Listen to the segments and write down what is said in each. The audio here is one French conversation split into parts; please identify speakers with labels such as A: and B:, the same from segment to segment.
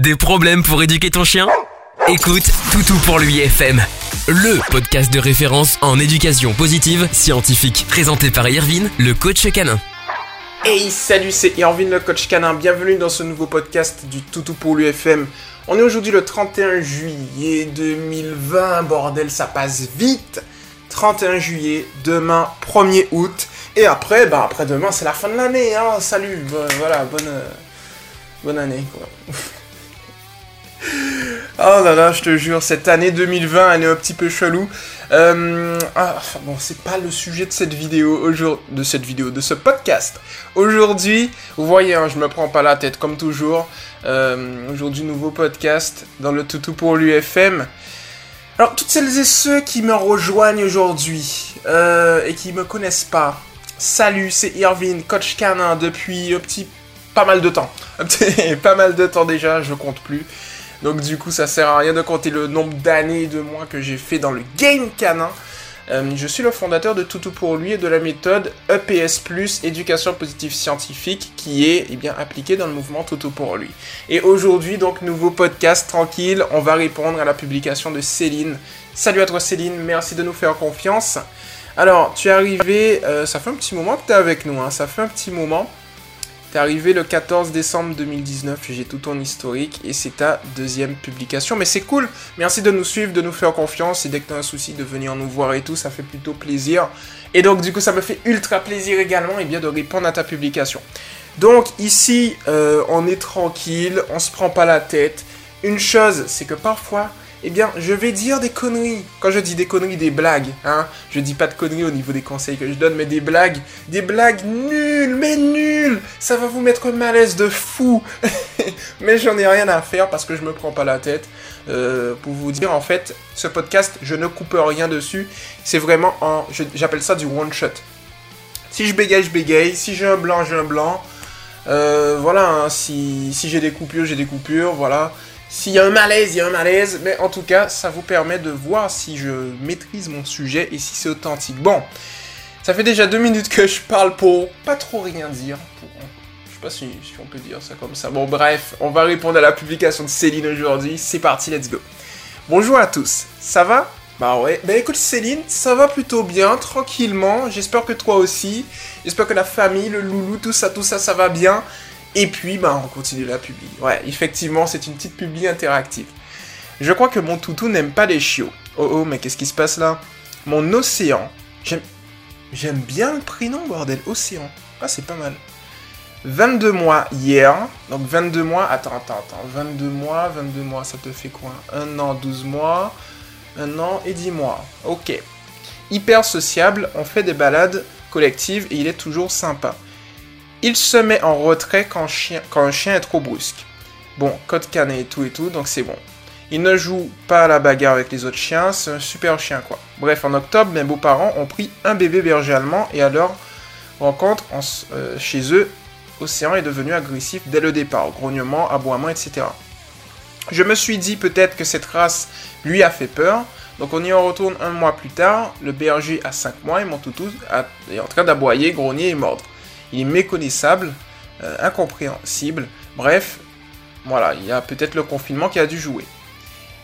A: Des problèmes pour éduquer ton chien? Écoute Toutou pour lui FM, le podcast de référence en éducation positive scientifique, présenté par Irvine, le coach canin.
B: Hey, salut, c'est Irvine, le coach canin. Bienvenue dans ce nouveau podcast du Toutou pour l'UFM. On est aujourd'hui le 31 juillet 2020. Bordel, ça passe vite. 31 juillet, demain 1er août. Et après, bah après demain, c'est la fin de l'année. Hein. Salut, voilà, bonne, euh, bonne année. Quoi. Oh là là, je te jure, cette année 2020, elle est un petit peu chelou. Euh, ah, bon, c'est pas le sujet de cette vidéo, aujourd'hui, de cette vidéo, de ce podcast. Aujourd'hui, vous voyez, hein, je me prends pas la tête comme toujours. Euh, aujourd'hui, nouveau podcast dans le toutou pour l'UFM. Alors, toutes celles et ceux qui me rejoignent aujourd'hui euh, et qui me connaissent pas, salut, c'est Irvine, coach canin depuis un petit pas mal de temps. pas mal de temps déjà, je compte plus. Donc du coup, ça sert à rien de compter le nombre d'années et de mois que j'ai fait dans le game canin. Euh, je suis le fondateur de Toutou pour lui et de la méthode EPS+, éducation positive scientifique, qui est eh bien appliquée dans le mouvement Toutou pour lui. Et aujourd'hui, donc, nouveau podcast tranquille, on va répondre à la publication de Céline. Salut à toi Céline, merci de nous faire confiance. Alors, tu es arrivé, euh, ça fait un petit moment que tu es avec nous, hein, ça fait un petit moment. T'es arrivé le 14 décembre 2019, j'ai tout ton historique et c'est ta deuxième publication. Mais c'est cool, merci de nous suivre, de nous faire confiance et dès que t'as un souci de venir nous voir et tout, ça fait plutôt plaisir. Et donc du coup ça me fait ultra plaisir également et bien de répondre à ta publication. Donc ici euh, on est tranquille, on se prend pas la tête. Une chose c'est que parfois eh bien, je vais dire des conneries. Quand je dis des conneries, des blagues, hein. Je dis pas de conneries au niveau des conseils que je donne, mais des blagues, des blagues nulles, mais nulles. Ça va vous mettre malaise de fou. mais j'en ai rien à faire parce que je me prends pas la tête. Euh, pour vous dire, en fait, ce podcast, je ne coupe rien dessus. C'est vraiment en, j'appelle ça du one shot. Si je bégaye, je bégaye. Si j'ai un blanc, j'ai un blanc. Euh, voilà, hein. si, si j'ai des coupures, j'ai des coupures, voilà. S'il y a un malaise, il y a un malaise, mais en tout cas, ça vous permet de voir si je maîtrise mon sujet et si c'est authentique. Bon, ça fait déjà deux minutes que je parle pour pas trop rien dire. Je sais pas si, on peut dire ça comme ça. Bon, bref, on va répondre à la publication de Céline aujourd'hui. C'est parti, let's go. Bonjour à tous, ça va? Bah ouais, bah écoute Céline, ça va plutôt bien, tranquillement. J'espère que toi aussi. J'espère que la famille, le loulou, tout ça, tout ça, ça va bien. Et puis, bah, on continue la publier. Ouais, effectivement, c'est une petite publi interactive. Je crois que mon toutou n'aime pas les chiots. Oh oh, mais qu'est-ce qui se passe là? Mon océan. J'aime... J'aime bien le prénom, bordel. Océan. Ah, c'est pas mal. 22 mois hier. Donc 22 mois. Attends, attends, attends. 22 mois, 22 mois, ça te fait quoi? Un an, 12 mois. Un an et 10 mois. Ok. Hyper sociable, on fait des balades collectives et il est toujours sympa. Il se met en retrait quand, un chien est trop brusque. Bon, code canet et tout et tout, donc c'est bon. Il ne joue pas à la bagarre avec les autres chiens, c'est un super chien quoi. Bref, en octobre, mes beaux-parents ont pris un bébé berger allemand et à leur rencontre euh, chez eux, Océan est devenu agressif dès le départ, grognement, aboiement, etc. Je me suis dit peut-être que cette race lui a fait peur, donc on y en retourne un mois plus tard, le berger a 5 mois et mon toutou est en train d'aboyer, grogner et mordre il est méconnaissable, euh, incompréhensible. Bref, voilà, il y a peut-être le confinement qui a dû jouer.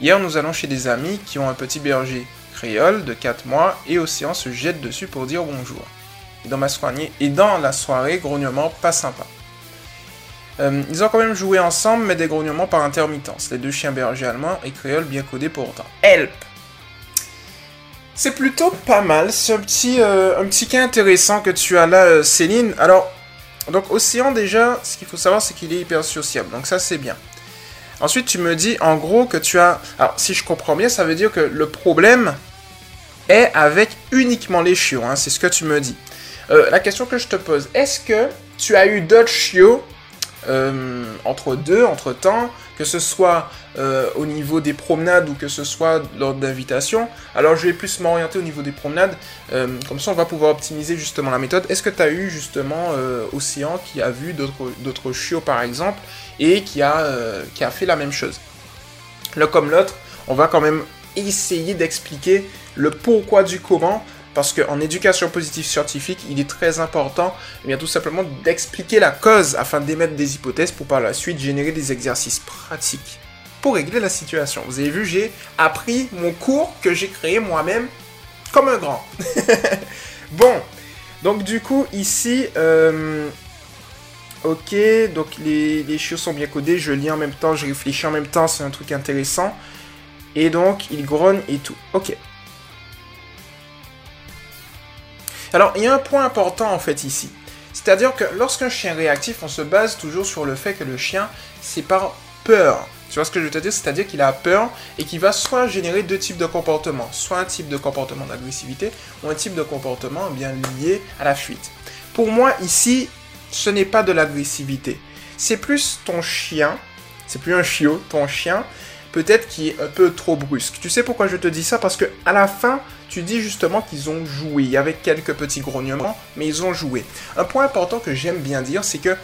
B: Hier, nous allons chez des amis qui ont un petit berger créole de 4 mois et Océan se jette dessus pour dire bonjour. Et dans, et dans la soirée, grognement pas sympa. Euh, ils ont quand même joué ensemble, mais des grognements par intermittence. Les deux chiens bergers allemands et créoles bien codés pour autant. Help c'est plutôt pas mal. C'est un petit, euh, un petit cas intéressant que tu as là, euh, Céline. Alors, donc Océan déjà, ce qu'il faut savoir, c'est qu'il est hyper sociable. Donc ça, c'est bien. Ensuite, tu me dis en gros que tu as... Alors, si je comprends bien, ça veut dire que le problème est avec uniquement les chiots. Hein, c'est ce que tu me dis. Euh, la question que je te pose, est-ce que tu as eu d'autres chiots entre deux, entre temps, que ce soit euh, au niveau des promenades ou que ce soit lors d'invitation. Alors je vais plus m'orienter au niveau des promenades, euh, comme ça on va pouvoir optimiser justement la méthode. Est-ce que tu as eu justement euh, Océan qui a vu d'autres chiots par exemple et qui a, qui a fait la même chose? L'un comme l'autre, on va quand même essayer d'expliquer le pourquoi du comment parce qu'en éducation positive scientifique, il est très important, eh bien tout simplement d'expliquer la cause afin d'émettre des hypothèses pour par la suite générer des exercices pratiques pour régler la situation. Vous avez vu, j'ai appris mon cours que j'ai créé moi-même comme un grand. bon, donc du coup ici, euh, ok, donc les, les chiots sont bien codés, je lis en même temps, je réfléchis en même temps, c'est un truc intéressant. Et donc, il grogne et tout. Ok. Alors, il y a un point important en fait ici. C'est-à-dire que lorsqu'un chien réactif, on se base toujours sur le fait que le chien, c'est par peur. Tu vois ce que je veux te dire? C'est-à-dire qu'il a peur et qu'il va soit générer deux types de comportements. Soit un type de comportement d'agressivité ou un type de comportement bien lié à la fuite. Pour moi, ici, ce n'est pas de l'agressivité. C'est plus ton chien, c'est plus un chiot, ton chien, peut-être qui est un peu trop brusque. Tu sais pourquoi je te dis ça? Parce que à la fin, tu dis justement qu'ils ont joué, avec quelques petits grognements, mais ils ont joué. Un point important que j'aime bien dire, c'est que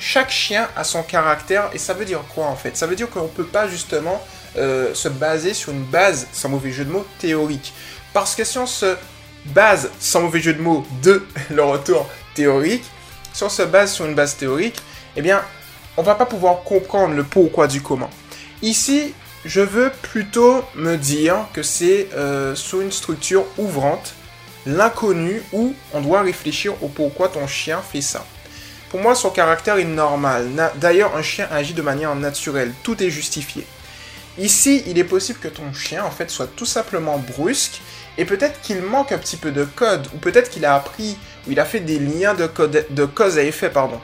B: chaque chien a son caractère, et ça veut dire quoi en fait? Ça veut dire qu'on ne peut pas justement euh, se baser sur une base, sans mauvais jeu de mots, théorique. Parce que si on se base, sans mauvais jeu de mots, de le retour théorique, si on se base sur une base théorique, eh bien, on va pas pouvoir comprendre le pourquoi du comment. Ici, je veux plutôt me dire que c'est euh, sous une structure ouvrante, l'inconnu, où on doit réfléchir au pourquoi ton chien fait ça. Pour moi, son caractère est normal. D'ailleurs, un chien agit de manière naturelle. Tout est justifié. Ici, il est possible que ton chien, en fait, soit tout simplement brusque, et peut-être qu'il manque un petit peu de code, ou peut-être qu'il a appris, ou il a fait des liens de, code, de cause à effet, pardon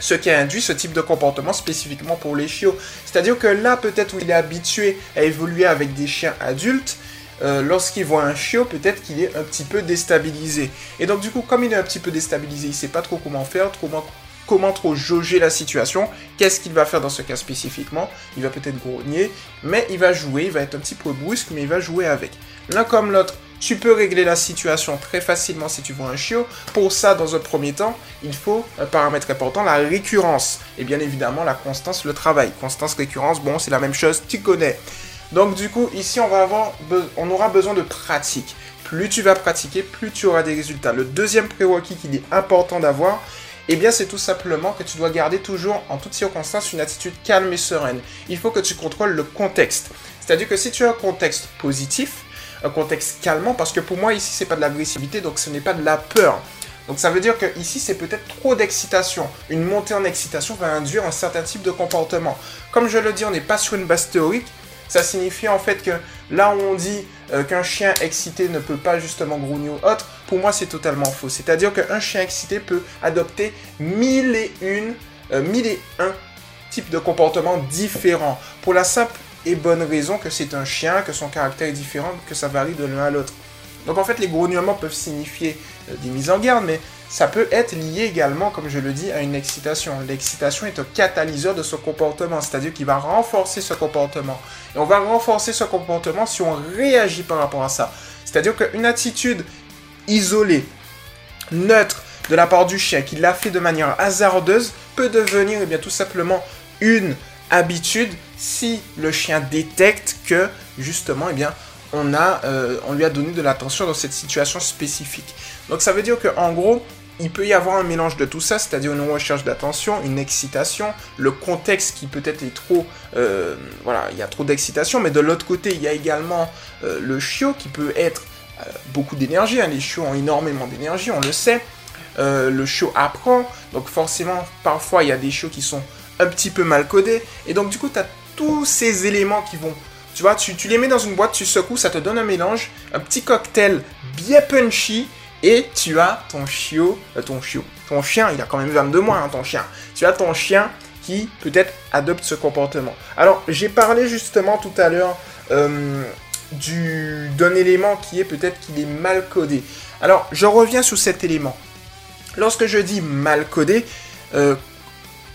B: ce qui induit ce type de comportement spécifiquement pour les chiots. C'est-à-dire que là, peut-être où il est habitué à évoluer avec des chiens adultes, euh, lorsqu'il voit un chiot, peut-être qu'il est un petit peu déstabilisé. Et donc du coup, comme il est un petit peu déstabilisé, il ne sait pas trop comment faire, comment, comment trop jauger la situation. Qu'est-ce qu'il va faire dans ce cas spécifiquement? Il va peut-être grogner, mais il va jouer, il va être un petit peu brusque, mais il va jouer avec. L'un comme l'autre tu peux régler la situation très facilement si tu vois un chiot. Pour ça, dans un premier temps, il faut un paramètre important, la récurrence. Et bien évidemment, la constance, le travail. Constance, récurrence, bon, c'est la même chose, tu connais. Donc du coup, ici, on, va avoir on aura besoin de pratique. Plus tu vas pratiquer, plus tu auras des résultats. Le deuxième prérequis qu'il est important d'avoir, eh bien, c'est tout simplement que tu dois garder toujours, en toutes circonstances, une attitude calme et sereine. Il faut que tu contrôles le contexte. C'est-à-dire que si tu as un contexte positif, contexte calmant, parce que pour moi, ici, c'est pas de l'agressivité, donc ce n'est pas de la peur. Donc ça veut dire que ici c'est peut-être trop d'excitation. Une montée en excitation va induire un certain type de comportement. Comme je le dis, on n'est pas sur une base théorique. Ça signifie en fait que là où on dit euh, qu'un chien excité ne peut pas justement grogner ou autre, pour moi c'est totalement faux. C'est-à-dire qu'un chien excité peut adopter mille et euh, mille et un types de comportements différents. Pour la simple et bonne raison que c'est un chien, que son caractère est différent, que ça varie de l'un à l'autre. Donc en fait, les grognements peuvent signifier euh, des mises en garde, mais ça peut être lié également, comme je le dis, à une excitation. L'excitation est un catalyseur de ce comportement, c'est-à-dire qu'il va renforcer ce comportement. Et on va renforcer ce comportement si on réagit par rapport à ça. C'est-à-dire qu'une attitude isolée, neutre, de la part du chien, qui l'a fait de manière hasardeuse, peut devenir eh bien, tout simplement une habitude si le chien détecte que justement eh bien on a euh, on lui a donné de l'attention dans cette situation spécifique. Donc ça veut dire que en gros il peut y avoir un mélange de tout ça, c'est-à-dire une recherche d'attention, une excitation, le contexte qui peut-être est trop, euh, voilà, il y a trop d'excitation, mais de l'autre côté, il y a également euh, le chiot qui peut être beaucoup d'énergie. Hein. Les chiots ont énormément d'énergie, on le sait. le chiot apprend, donc forcément, parfois, il y a des chiots qui sont un petit peu mal codé. Et donc, du coup, tu as tous ces éléments qui vont. Tu vois, tu, les mets dans une boîte, tu secoues, ça te donne un mélange, un petit cocktail bien punchy. Et tu as ton chiot, euh, ton chiot, ton chien, il a quand même 22 mois, hein, ton chien. Tu as ton chien qui peut-être adopte ce comportement. Alors, j'ai parlé justement tout à l'heure euh, d'un élément qui est peut-être qu'il est mal codé. Alors, je reviens sur cet élément. Lorsque je dis mal codé, euh,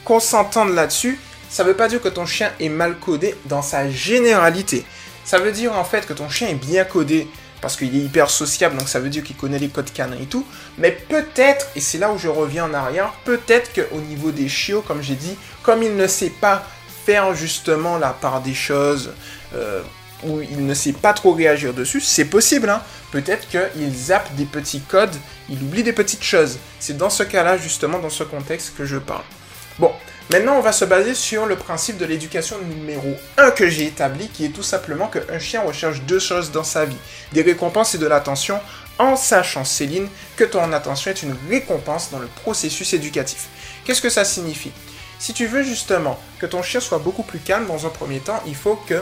B: qu'on s'entende là-dessus, ça ne veut pas dire que ton chien est mal codé dans sa généralité. Ça veut dire en fait que ton chien est bien codé parce qu'il est hyper sociable, donc ça veut dire qu'il connaît les codes canins et tout. Mais peut-être, et c'est là où je reviens en arrière, peut-être qu'au niveau des chiots, comme j'ai dit, comme il ne sait pas faire justement la part des choses, euh, où il ne sait pas trop réagir dessus, c'est possible. Hein. Peut-être qu'il zappe des petits codes, il oublie des petites choses. C'est dans ce cas-là, justement, dans ce contexte que je parle. Bon, maintenant on va se baser sur le principe de l'éducation numéro 1 que j'ai établi, qui est tout simplement qu'un chien recherche deux choses dans sa vie, des récompenses et de l'attention, en sachant, Céline, que ton attention est une récompense dans le processus éducatif. Qu'est-ce que ça signifie? Si tu veux justement que ton chien soit beaucoup plus calme dans un premier temps, il faut que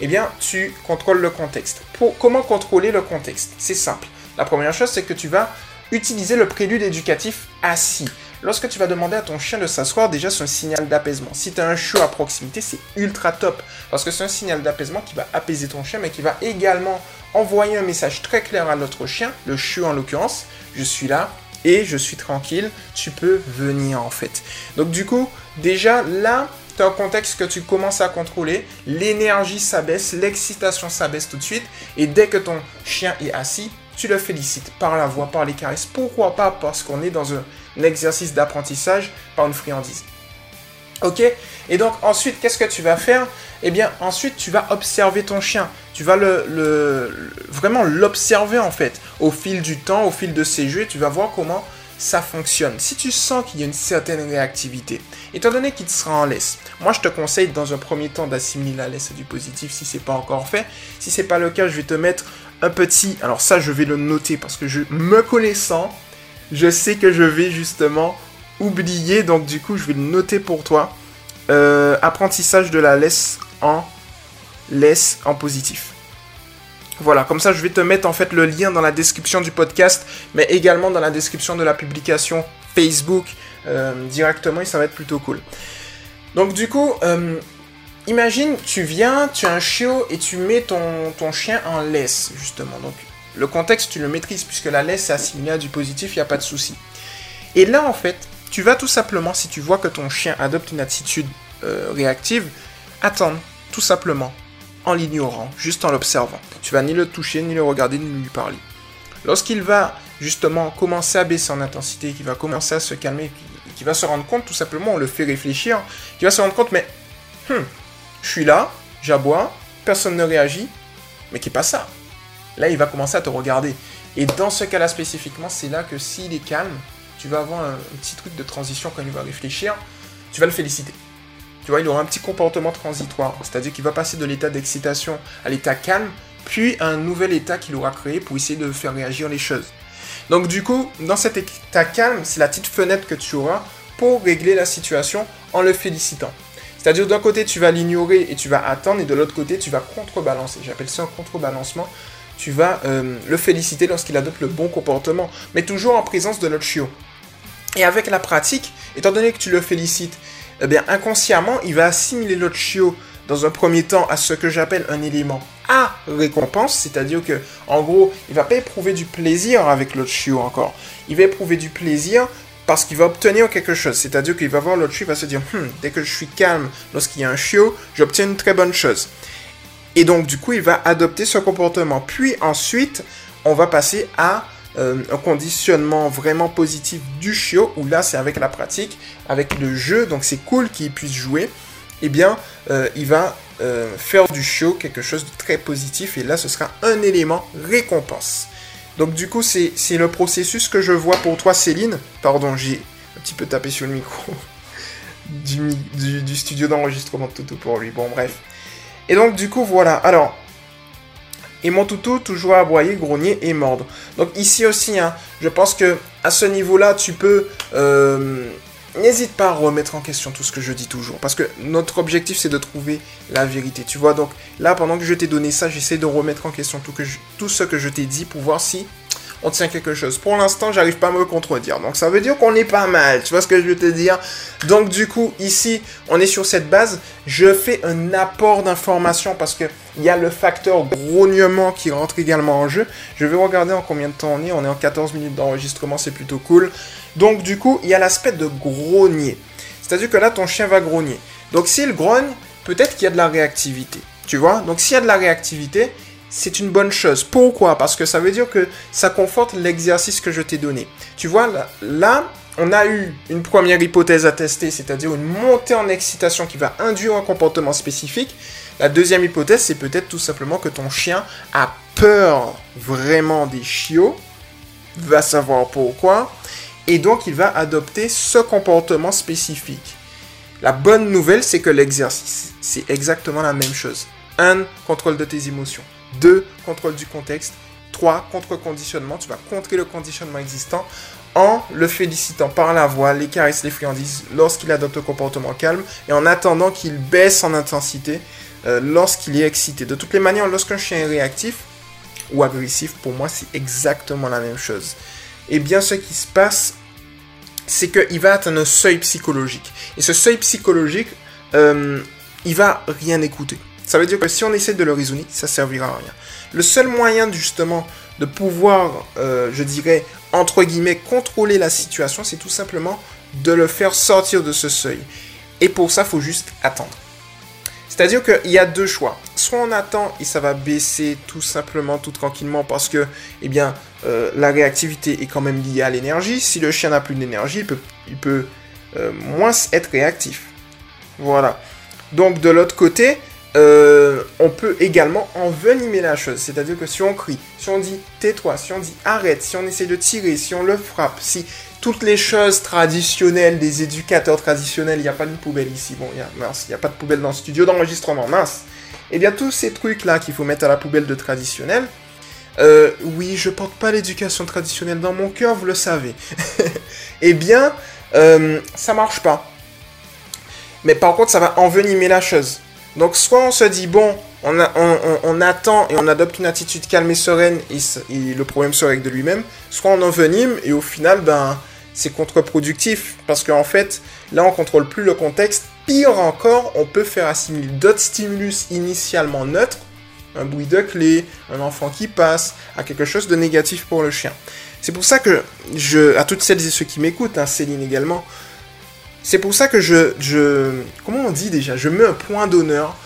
B: eh bien, tu contrôles le contexte. Comment contrôler le contexte? C'est simple. La première chose, c'est que tu vas utiliser le prélude éducatif assis. Lorsque tu vas demander à ton chien de s'asseoir, déjà c'est un signal d'apaisement. Si tu as un chiot à proximité, c'est ultra top. Parce que c'est un signal d'apaisement qui va apaiser ton chien, mais qui va également envoyer un message très clair à notre chien, le chiot en l'occurrence. Je suis là et je suis tranquille, tu peux venir en fait. Donc du coup, déjà là, tu as un contexte que tu commences à contrôler, l'énergie s'abaisse, l'excitation s'abaisse tout de suite, et dès que ton chien est assis, tu le félicites par la voix, par les caresses. Pourquoi pas Parce qu'on est dans un exercice d'apprentissage par une friandise. Ok? Et donc ensuite, qu'est-ce que tu vas faire? Eh bien, ensuite, tu vas observer ton chien. Tu vas le, vraiment l'observer en fait au fil du temps, au fil de ses jeux. Tu vas voir comment ça fonctionne. Si tu sens qu'il y a une certaine réactivité, étant donné qu'il sera en laisse, moi je te conseille dans un premier temps d'assimiler la laisse à du positif si c'est pas encore fait. Si c'est pas le cas, je vais te mettre un petit. Alors ça, je vais le noter parce que je me connaissant, je sais que je vais justement oublier, donc du coup je vais le noter pour toi. Euh, apprentissage de la laisse en laisse en positif. Voilà, comme ça je vais te mettre en fait le lien dans la description du podcast, mais également dans la description de la publication Facebook euh, directement et ça va être plutôt cool. Donc du coup, euh, imagine tu viens, tu as un chiot et tu mets ton, chien en laisse justement. Donc le contexte, tu le maîtrises puisque la laisse est assimilée à du positif, il n'y a pas de souci. Et là, en fait, tu vas tout simplement, si tu vois que ton chien adopte une attitude euh, réactive, attendre, tout simplement, en l'ignorant, juste en l'observant. Tu vas ni le toucher, ni le regarder, ni lui parler. Lorsqu'il va justement commencer à baisser en intensité, qu'il va commencer à se calmer, qu'il va se rendre compte, tout simplement, on le fait réfléchir, qu'il va se rendre compte, mais, hmm, je suis là, j'aboie, personne ne réagit, mais qui pas ça là il va commencer à te regarder. Et dans ce cas-là spécifiquement, c'est là que s'il est calme, tu vas avoir un, petit truc de transition quand il va réfléchir, tu vas le féliciter. Tu vois, il aura un petit comportement transitoire, c'est-à-dire qu'il va passer de l'état d'excitation à l'état calme, puis à un nouvel état qu'il aura créé pour essayer de faire réagir les choses. Donc du coup, dans cet état calme, c'est la petite fenêtre que tu auras pour régler la situation en le félicitant. C'est-à-dire d'un côté, tu vas l'ignorer et tu vas attendre, et de l'autre côté, tu vas contrebalancer. J'appelle ça un contrebalancement tu vas euh, le féliciter lorsqu'il adopte le bon comportement, mais toujours en présence de notre chiot. Et avec la pratique, étant donné que tu le félicites, eh bien inconsciemment, il va assimiler l'autre chiot dans un premier temps à ce que j'appelle un élément à récompense, c'est-à-dire que en gros, il va pas éprouver du plaisir avec l'autre chiot encore. Il va éprouver du plaisir parce qu'il va obtenir quelque chose. C'est-à-dire qu'il va voir l'autre chiot, il va se dire, hmm, dès que je suis calme lorsqu'il y a un chiot, j'obtiens une très bonne chose. Et donc, du coup, il va adopter ce comportement. Puis ensuite, on va passer à euh, un conditionnement vraiment positif du chiot, où là, c'est avec la pratique, avec le jeu, donc c'est cool qu'il puisse jouer. Eh bien, euh, il va euh, faire du chiot quelque chose de très positif, et là, ce sera un élément récompense. Donc, du coup, c'est le processus que je vois pour toi, Céline. Pardon, j'ai un petit peu tapé sur le micro du, studio d'enregistrement de Toto pour lui. Bon, bref. Et donc, du coup, voilà. Alors, et mon toutou toujours aboyer, grogner et mordre. Donc ici aussi, hein, je pense que à ce niveau-là, tu peux... Euh, n'hésite pas à remettre en question tout ce que je dis toujours. Parce que notre objectif, c'est de trouver la vérité. Tu vois, donc là, pendant que je t'ai donné ça, j'essaie de remettre en question tout, ce que je t'ai dit pour voir si on tient quelque chose. Pour l'instant, j'arrive pas à me contredire. Donc ça veut dire qu'on est pas mal. Tu vois ce que je veux te dire? Donc du coup, ici, on est sur cette base. Je fais un apport d'informations parce que il y a le facteur grognement qui rentre également en jeu. Je vais regarder en combien de temps on est. On est en 14 minutes d'enregistrement, c'est plutôt cool. Donc du coup, il y a l'aspect de grogner. C'est-à-dire que là, ton chien va grogner. Donc s'il grogne, peut-être qu'il y a de la réactivité. Tu vois? Donc s'il y a de la réactivité, c'est une bonne chose. Pourquoi? Parce que ça veut dire que ça conforte l'exercice que je t'ai donné. Tu vois, là, on a eu une première hypothèse à tester, c'est-à-dire une montée en excitation qui va induire un comportement spécifique. La deuxième hypothèse, c'est peut-être tout simplement que ton chien a peur vraiment des chiots, va savoir pourquoi, et donc il va adopter ce comportement spécifique. La bonne nouvelle, c'est que l'exercice, c'est exactement la même chose. 1. Contrôle de tes émotions. 2. Contrôle du contexte. 3. Contre-conditionnement. Tu vas contrer le conditionnement existant en le félicitant par la voix, les caresses, les friandises lorsqu'il adopte un comportement calme et en attendant qu'il baisse en intensité euh, lorsqu'il est excité. De toutes les manières, lorsqu'un chien est réactif ou agressif, pour moi, c'est exactement la même chose. Et bien, ce qui se passe, c'est qu'il va atteindre un seuil psychologique. Et ce seuil psychologique, euh, il va rien écouter. Ça veut dire que si on essaie de le raisonner, ça servira à rien. Le seul moyen justement de pouvoir, euh, je dirais, entre guillemets, contrôler la situation, c'est tout simplement de le faire sortir de ce seuil. Et pour ça, il faut juste attendre. C'est-à-dire qu'il y a deux choix. Soit on attend et ça va baisser tout simplement, tout tranquillement, parce que, eh bien, euh, la réactivité est quand même liée à l'énergie. Si le chien n'a plus d'énergie, il peut, il peut euh, moins être réactif. Voilà. Donc de l'autre côté, euh, on peut également envenimer la chose. C'est-à-dire que si on crie, si on dit tais-toi, si on dit arrête, si on essaie de tirer, si on le frappe, si toutes les choses traditionnelles des éducateurs traditionnels, il n'y a pas de poubelle ici, bon, il n'y a pas de poubelle dans le studio d'enregistrement, mince. Eh bien, tous ces trucs-là qu'il faut mettre à la poubelle de traditionnel, euh, oui, je porte pas l'éducation traditionnelle dans mon cœur, vous le savez. eh bien, euh, ça marche pas. Mais par contre, ça va envenimer la chose. Donc, soit on se dit, bon, on, attend et on adopte une attitude calme et sereine et, le problème se règle de lui-même, soit on envenime et au final, ben, c'est contre-productif parce qu'en fait, là, on contrôle plus le contexte. Pire encore, on peut faire assimiler d'autres stimulus initialement neutres, un bruit de clé, un enfant qui passe, à quelque chose de négatif pour le chien. C'est pour ça que je, à toutes celles et ceux qui m'écoutent, hein, Céline également, c'est pour ça que je, je, comment on dit déjà, je mets un point d'honneur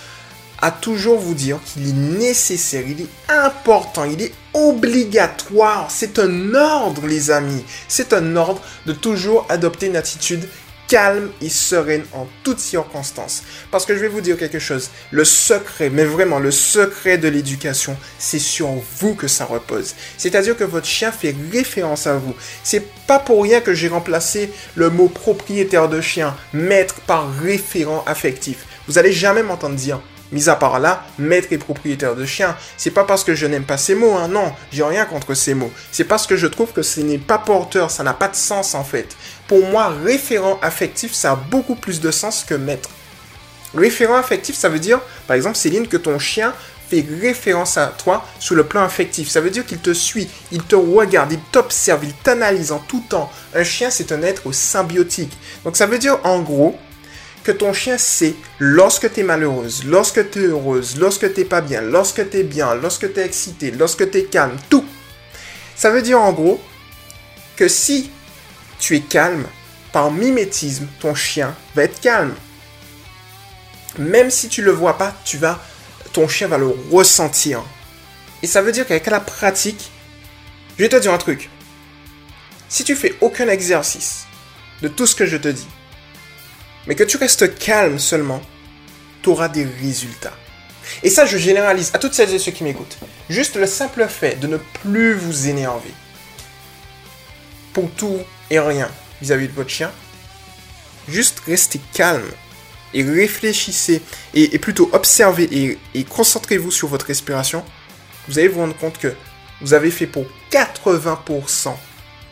B: à toujours vous dire qu'il est nécessaire, il est important, il est obligatoire. C'est un ordre, les amis. C'est un ordre de toujours adopter une attitude calme et sereine en toutes circonstances. Parce que je vais vous dire quelque chose. Le secret, mais vraiment le secret de l'éducation, c'est sur vous que ça repose. C'est-à-dire que votre chien fait référence à vous. C'est pas pour rien que j'ai remplacé le mot propriétaire de chien, maître par référent affectif. Vous allez jamais m'entendre dire Mis à part là, maître et propriétaire de chien, c'est pas parce que je n'aime pas ces mots, hein, non, j'ai rien contre ces mots. C'est parce que je trouve que ce n'est pas porteur, ça n'a pas de sens en fait. Pour moi, référent affectif, ça a beaucoup plus de sens que maître. Référent affectif, ça veut dire, par exemple, Céline, que ton chien fait référence à toi sur le plan affectif. Ça veut dire qu'il te suit, il te regarde, il t'observe, il t'analyse en tout temps. Un chien, c'est un être symbiotique. Donc ça veut dire en gros que ton chien sait lorsque tu es malheureuse, lorsque tu es heureuse, lorsque tu pas bien, lorsque tu es bien, lorsque tu es excité, lorsque tu es calme, tout. Ça veut dire en gros que si tu es calme, par mimétisme, ton chien va être calme. Même si tu le vois pas, tu vas ton chien va le ressentir. Et ça veut dire qu'avec la pratique, je vais te dire un truc. Si tu fais aucun exercice de tout ce que je te dis, mais que tu restes calme seulement, tu auras des résultats. Et ça, je généralise à toutes celles et ceux qui m'écoutent. Juste le simple fait de ne plus vous énerver pour tout et rien vis-à-vis de votre chien, juste restez calme et réfléchissez et, plutôt observez et, et concentrez-vous sur votre respiration, vous allez vous rendre compte que vous avez fait pour 80%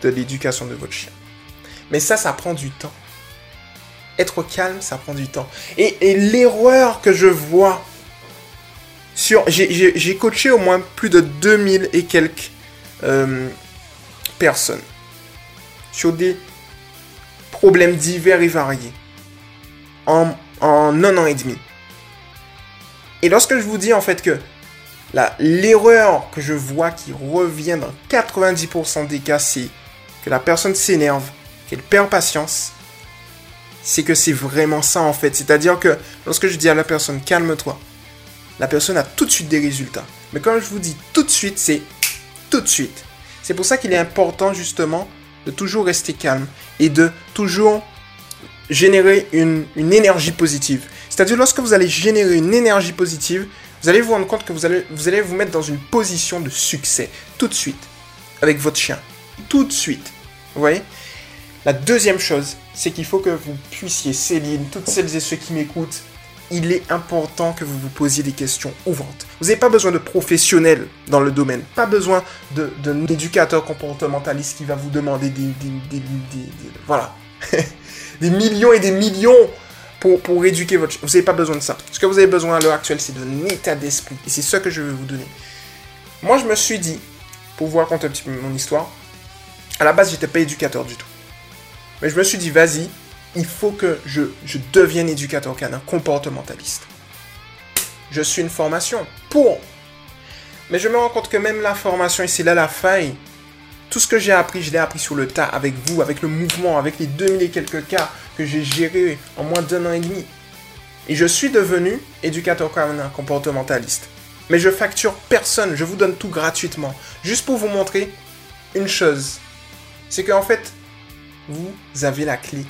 B: de l'éducation de votre chien. Mais ça, ça prend du temps être calme, ça prend du temps. Et, l'erreur que je vois sur... J'ai coaché au moins plus de 2000 et quelques euh, personnes sur des problèmes divers et variés en, en un an et demi. Et lorsque je vous dis en fait que l'erreur que je vois qui revient dans 90% des cas, c'est que la personne s'énerve, qu'elle perd patience, c'est que c'est vraiment ça en fait. C'est-à-dire que lorsque je dis à la personne calme-toi, la personne a tout de suite des résultats. Mais quand je vous dis tout de suite, c'est tout de suite. C'est pour ça qu'il est important justement de toujours rester calme et de toujours générer une, énergie positive. C'est-à-dire lorsque vous allez générer une énergie positive, vous allez vous rendre compte que vous allez, vous allez vous mettre dans une position de succès tout de suite avec votre chien. Tout de suite. Vous voyez? La deuxième chose, c'est qu'il faut que vous puissiez, Céline, toutes celles et ceux qui m'écoutent, il est important que vous vous posiez des questions ouvrantes. Vous n'avez pas besoin de professionnels dans le domaine, pas besoin d'un éducateur comportementaliste qui va vous demander des, des, des voilà, des millions et des millions pour, pour éduquer votre... Vous n'avez pas besoin de ça. Ce que vous avez besoin à l'heure actuelle, c'est d'un état d'esprit. Et c'est ça que je vais vous donner. Moi, je me suis dit, pour vous raconter un petit peu mon histoire, à la base, j'étais pas éducateur du tout. Mais je me suis dit, vas-y, il faut que je, je devienne éducateur canin, comportementaliste. Je suis une formation pour. Mais je me rends compte que même la formation, et c'est là la faille, tout ce que j'ai appris, je l'ai appris sur le tas, avec vous, avec le mouvement, avec les 2000 et quelques cas que j'ai gérés en moins d'un an et demi. Et je suis devenu éducateur canin comportementaliste. Mais je facture personne, je vous donne tout gratuitement. Juste pour vous montrer une chose. C'est qu'en fait, vous avez la clé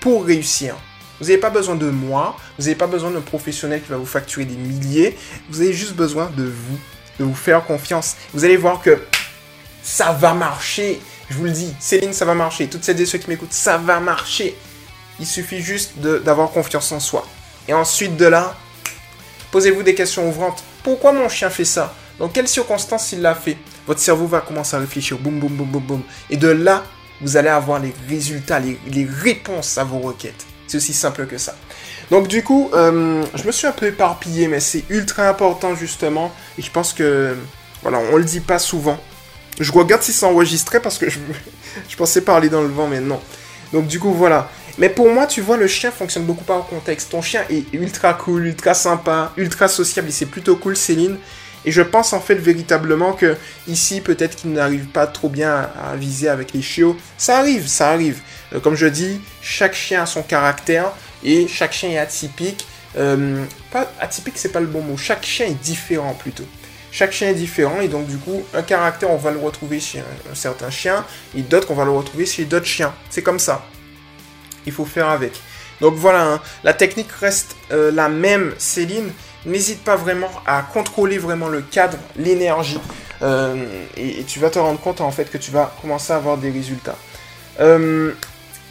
B: pour réussir. Vous n'avez pas besoin de moi, vous n'avez pas besoin d'un professionnel qui va vous facturer des milliers, vous avez juste besoin de vous, de vous faire confiance. Vous allez voir que ça va marcher. Je vous le dis, Céline, ça va marcher. Toutes celles et ceux qui m'écoutent, ça va marcher. Il suffit juste d'avoir confiance en soi. Et ensuite de là, posez-vous des questions ouvrantes. Pourquoi mon chien fait ça? Dans quelles circonstances il l'a fait? Votre cerveau va commencer à réfléchir. Boum, boum, boum, boum, boum. Et de là, vous allez avoir les résultats, les, réponses à vos requêtes. C'est aussi simple que ça. Donc du coup, euh, je me suis un peu éparpillé, mais c'est ultra important justement. Et je pense que, voilà, on le dit pas souvent. Je regarde si c'est enregistré parce que je, je pensais parler dans le vent, mais non. Donc du coup, voilà. Mais pour moi, tu vois, le chien fonctionne beaucoup par contexte. Ton chien est ultra cool, ultra sympa, ultra sociable, et c'est plutôt cool, Céline. Et je pense en fait véritablement que ici, peut-être qu'il n'arrive pas trop bien à, viser avec les chiots. Ça arrive, ça arrive. Euh, comme je dis, chaque chien a son caractère et chaque chien est atypique. Euh, pas atypique, c'est pas le bon mot. Chaque chien est différent plutôt. Chaque chien est différent et donc du coup, un caractère, on va le retrouver chez un, certain chien et d'autres, on va le retrouver chez d'autres chiens. C'est comme ça. Il faut faire avec. Donc voilà, hein. la technique reste euh, la même, Céline n'hésite pas vraiment à contrôler vraiment le cadre, l'énergie, euh, et, tu vas te rendre compte en fait que tu vas commencer à avoir des résultats. Euh,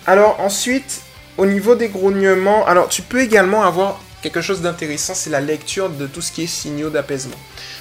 B: alors ensuite, au niveau des grognements, alors tu peux également avoir quelque chose d'intéressant, c'est la lecture de tout ce qui est signaux d'apaisement.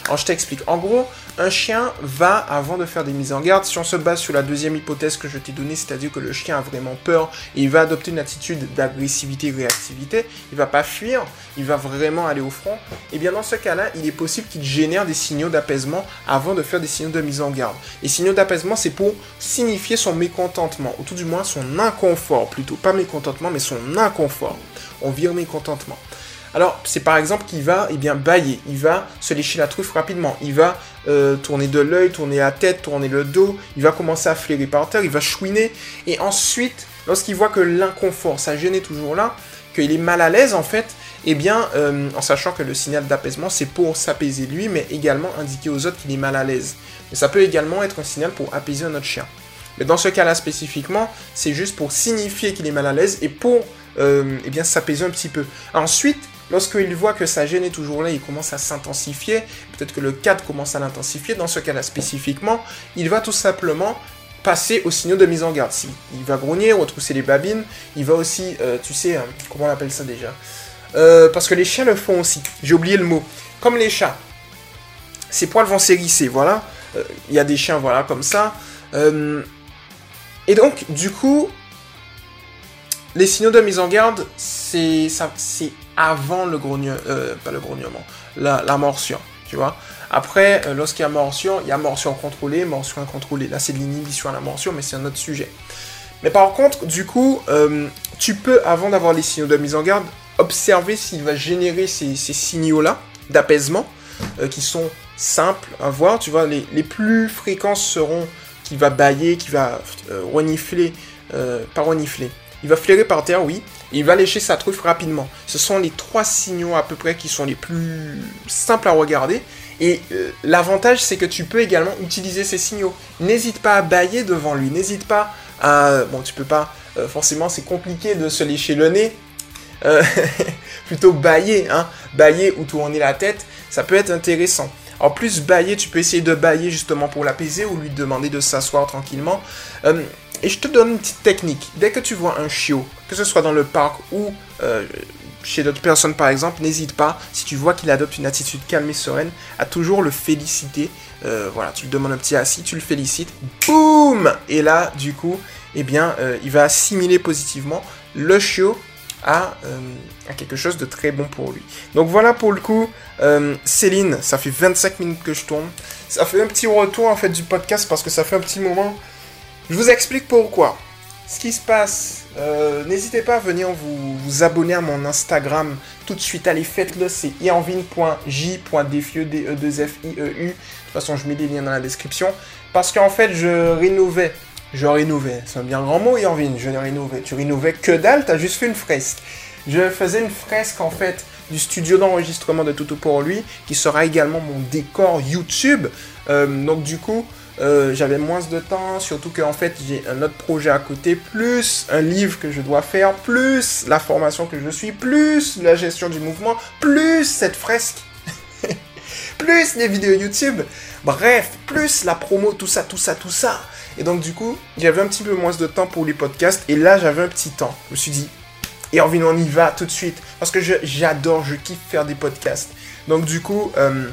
B: Alors je t'explique. En gros, un chien va, avant de faire des mises en garde, si on se base sur la deuxième hypothèse que je t'ai donnée, c'est-à-dire que le chien a vraiment peur et il va adopter une attitude d'agressivité, réactivité, il va pas fuir, il va vraiment aller au front, et eh bien dans ce cas-là, il est possible qu'il génère des signaux d'apaisement avant de faire des signaux de mise en garde. Et signaux d'apaisement, c'est pour signifier son mécontentement, ou tout du moins son inconfort, plutôt pas mécontentement, mais son inconfort. On vire mécontentement. Alors, c'est par exemple qu'il va eh bien, bailler, il va se lécher la truffe rapidement, il va euh, tourner de l'œil, tourner la tête, tourner le dos, il va commencer à flairer par terre, il va chouiner, et ensuite, lorsqu'il voit que l'inconfort, sa gêne est toujours là, qu'il est mal à l'aise en fait, eh bien, euh, en sachant que le signal d'apaisement, c'est pour s'apaiser lui, mais également indiquer aux autres qu'il est mal à l'aise. Mais ça peut également être un signal pour apaiser un autre chien. Mais dans ce cas-là spécifiquement, c'est juste pour signifier qu'il est mal à l'aise et pour euh, eh bien s'apaiser un petit peu. Ensuite, Lorsqu'il voit que sa gêne est toujours là, il commence à s'intensifier, peut-être que le cadre commence à l'intensifier, dans ce cas-là spécifiquement, il va tout simplement passer au signaux de mise en garde. Il va grogner, retrousser les babines, il va aussi, euh, tu sais, euh, comment on appelle ça déjà euh, Parce que les chiens le font aussi, j'ai oublié le mot. Comme les chats, ses poils vont s'hérisser, voilà. Il y a des chiens, voilà, comme ça. et donc, du coup, les signaux de mise en garde, c'est avant le grognement, euh, le grognement, la, la, morsure, tu vois. Après, euh, lorsqu'il y a morsure, il y a morsure contrôlée, morsure incontrôlée. Là, c'est de l'inhibition à la morsure, mais c'est un autre sujet. Mais par contre, du coup, euh, tu peux, avant d'avoir les signaux de mise en garde, observer s'il va générer ces, signaux-là d'apaisement, qui sont simples à voir. Tu vois, les, plus fréquents seront qui va bailler, qui va renifler, pas renifler, il va flairer par terre, oui, il va lécher sa truffe rapidement. Ce sont les trois signaux à peu près qui sont les plus simples à regarder. Et euh, l'avantage, c'est que tu peux également utiliser ces signaux. N'hésite pas à bailler devant lui, n'hésite pas à... Bon, tu peux pas... Euh, forcément, c'est compliqué de se lécher le nez. Euh, plutôt bailler, hein. Bailler ou tourner la tête, ça peut être intéressant. En plus, bailler, tu peux essayer de bailler justement pour l'apaiser ou lui demander de s'asseoir tranquillement. Euh, et je te donne une petite technique. Dès que tu vois un chiot, que ce soit dans le parc ou chez d'autres personnes par exemple, n'hésite pas, si tu vois qu'il adopte une attitude calme et sereine, à toujours le féliciter. voilà, tu lui demandes un petit assis, tu le félicites, boum Et là, du coup, eh bien, euh, il va assimiler positivement le chiot à, euh, à, quelque chose de très bon pour lui. Donc voilà pour le coup, euh, Céline, ça fait 25 minutes que je tourne. Ça fait un petit retour en fait du podcast parce que ça fait un petit moment. Je vous explique pourquoi. Ce qui se passe, n'hésitez pas à venir vous, vous, abonner à mon Instagram tout de suite. Allez, faites-le, c'est ianvin.j.defieu, D-E-2-F-I-E-U. De toute façon, je mets des liens dans la description. Parce qu'en fait, je rénovais je rénovais. C'est un bien grand mot, Irvine, je rénovais. Tu rénovais que dalle, t'as juste fait une fresque. Je faisais une fresque, en fait, du studio d'enregistrement de Toto pour lui, qui sera également mon décor YouTube. Euh, donc, du coup, euh, j'avais moins de temps, surtout qu'en fait, j'ai un autre projet à côté, plus un livre que je dois faire, plus la formation que je suis, plus la gestion du mouvement, plus cette fresque. plus les vidéos YouTube, bref, plus la promo, tout ça, tout ça, tout ça. Et donc, du coup, j'avais un petit peu moins de temps pour les podcasts. Et là, j'avais un petit temps. Je me suis dit, et on y va tout de suite. Parce que j'adore, je, kiffe faire des podcasts. Donc, du coup, euh,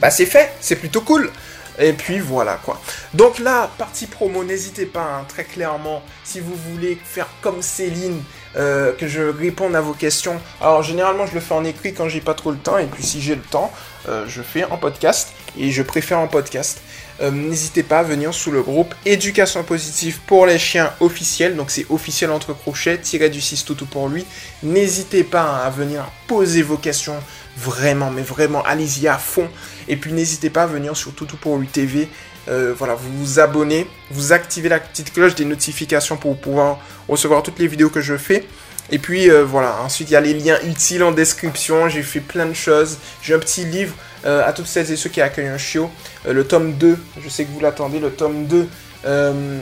B: bah, c'est fait. C'est plutôt cool. Et puis voilà quoi. Donc là, partie promo, n'hésitez pas, hein, très clairement, si vous voulez faire comme Céline, euh, que je réponde à vos questions. Alors généralement, je le fais en écrit quand j'ai pas trop le temps, et puis si j'ai le temps, euh, je fais en podcast, et je préfère en podcast. Euh, n'hésitez pas à venir sous le groupe Éducation positive pour les chiens officiels. Donc c'est officiel entre crochets, tiré du 6 tout pour lui. N'hésitez pas à venir poser vos questions. Vraiment, mais vraiment, allez-y à fond. Et puis n'hésitez pas à venir sur Toutou pour lui TV. Euh, voilà, vous vous abonnez, vous activez la petite cloche des notifications pour pouvoir recevoir toutes les vidéos que je fais. Et puis euh, voilà, ensuite il y a les liens utiles en description, j'ai fait plein de choses. J'ai un petit livre euh, à toutes celles et ceux qui accueillent un chiot. Euh, le tome 2, je sais que vous l'attendez, le tome 2 euh,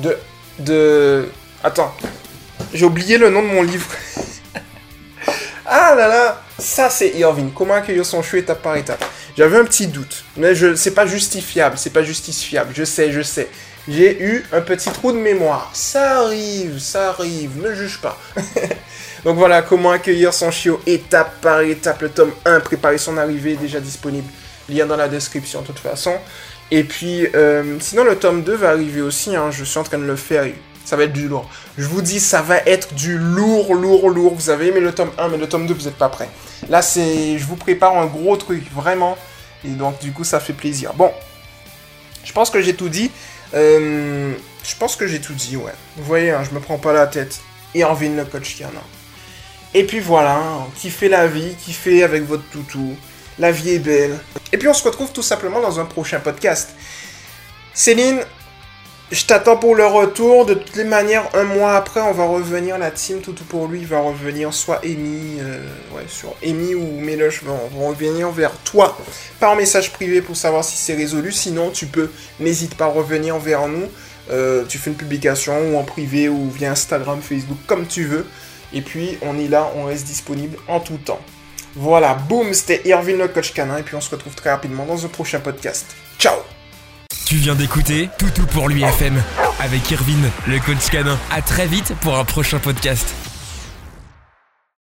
B: de, de... Attends, j'ai oublié le nom de mon livre. ah là là, ça c'est Irving. Comment accueillir son chiot étape par étape? J'avais un petit doute, mais je, c'est pas justifiable, c'est pas justifiable. Je sais, je sais. J'ai eu un petit trou de mémoire. Ça arrive, ça arrive, ne juge pas. Donc voilà, comment accueillir son chiot étape par étape. Le tome 1, préparer son arrivée, déjà disponible. Lien dans la description de toute façon. Et puis, euh, sinon le tome 2 va arriver aussi. Hein. je suis en train de le faire. Ça va être du lourd. Je vous dis, ça va être du lourd, lourd, lourd. Vous avez aimé le tome 1, mais le tome 2, vous n'êtes pas prêt. Là, c'est, je vous prépare un gros truc, vraiment. Et donc, du coup, ça fait plaisir. Bon, je pense que j'ai tout dit. Euh, je pense que j'ai tout dit, ouais. Vous voyez, hein, je me prends pas la tête. Et en le coach qui en a. Et puis voilà, kiffez la vie, kiffez avec votre toutou. La vie est belle. Et puis on se retrouve tout simplement dans un prochain podcast. Céline, je t'attends pour le retour. De toutes les manières, un mois après, on va revenir. La team Toutou pour lui va revenir soit Amy, euh, ouais, sur Amy ou Méloche vont, vont revenir vers toi par message privé pour savoir si c'est résolu. Sinon, tu peux, n'hésite pas à revenir vers nous. Euh, tu fais une publication ou en privé ou via Instagram, Facebook, comme tu veux. Et puis, on est là, on reste disponible en tout temps. Voilà, boum, c'était Irvin le coach canin. Et puis, on se retrouve très rapidement dans un prochain podcast. Ciao
A: Tu viens d'écouter Toutou pour l'UFM avec Irvin, le coach canin. À très vite pour un prochain podcast.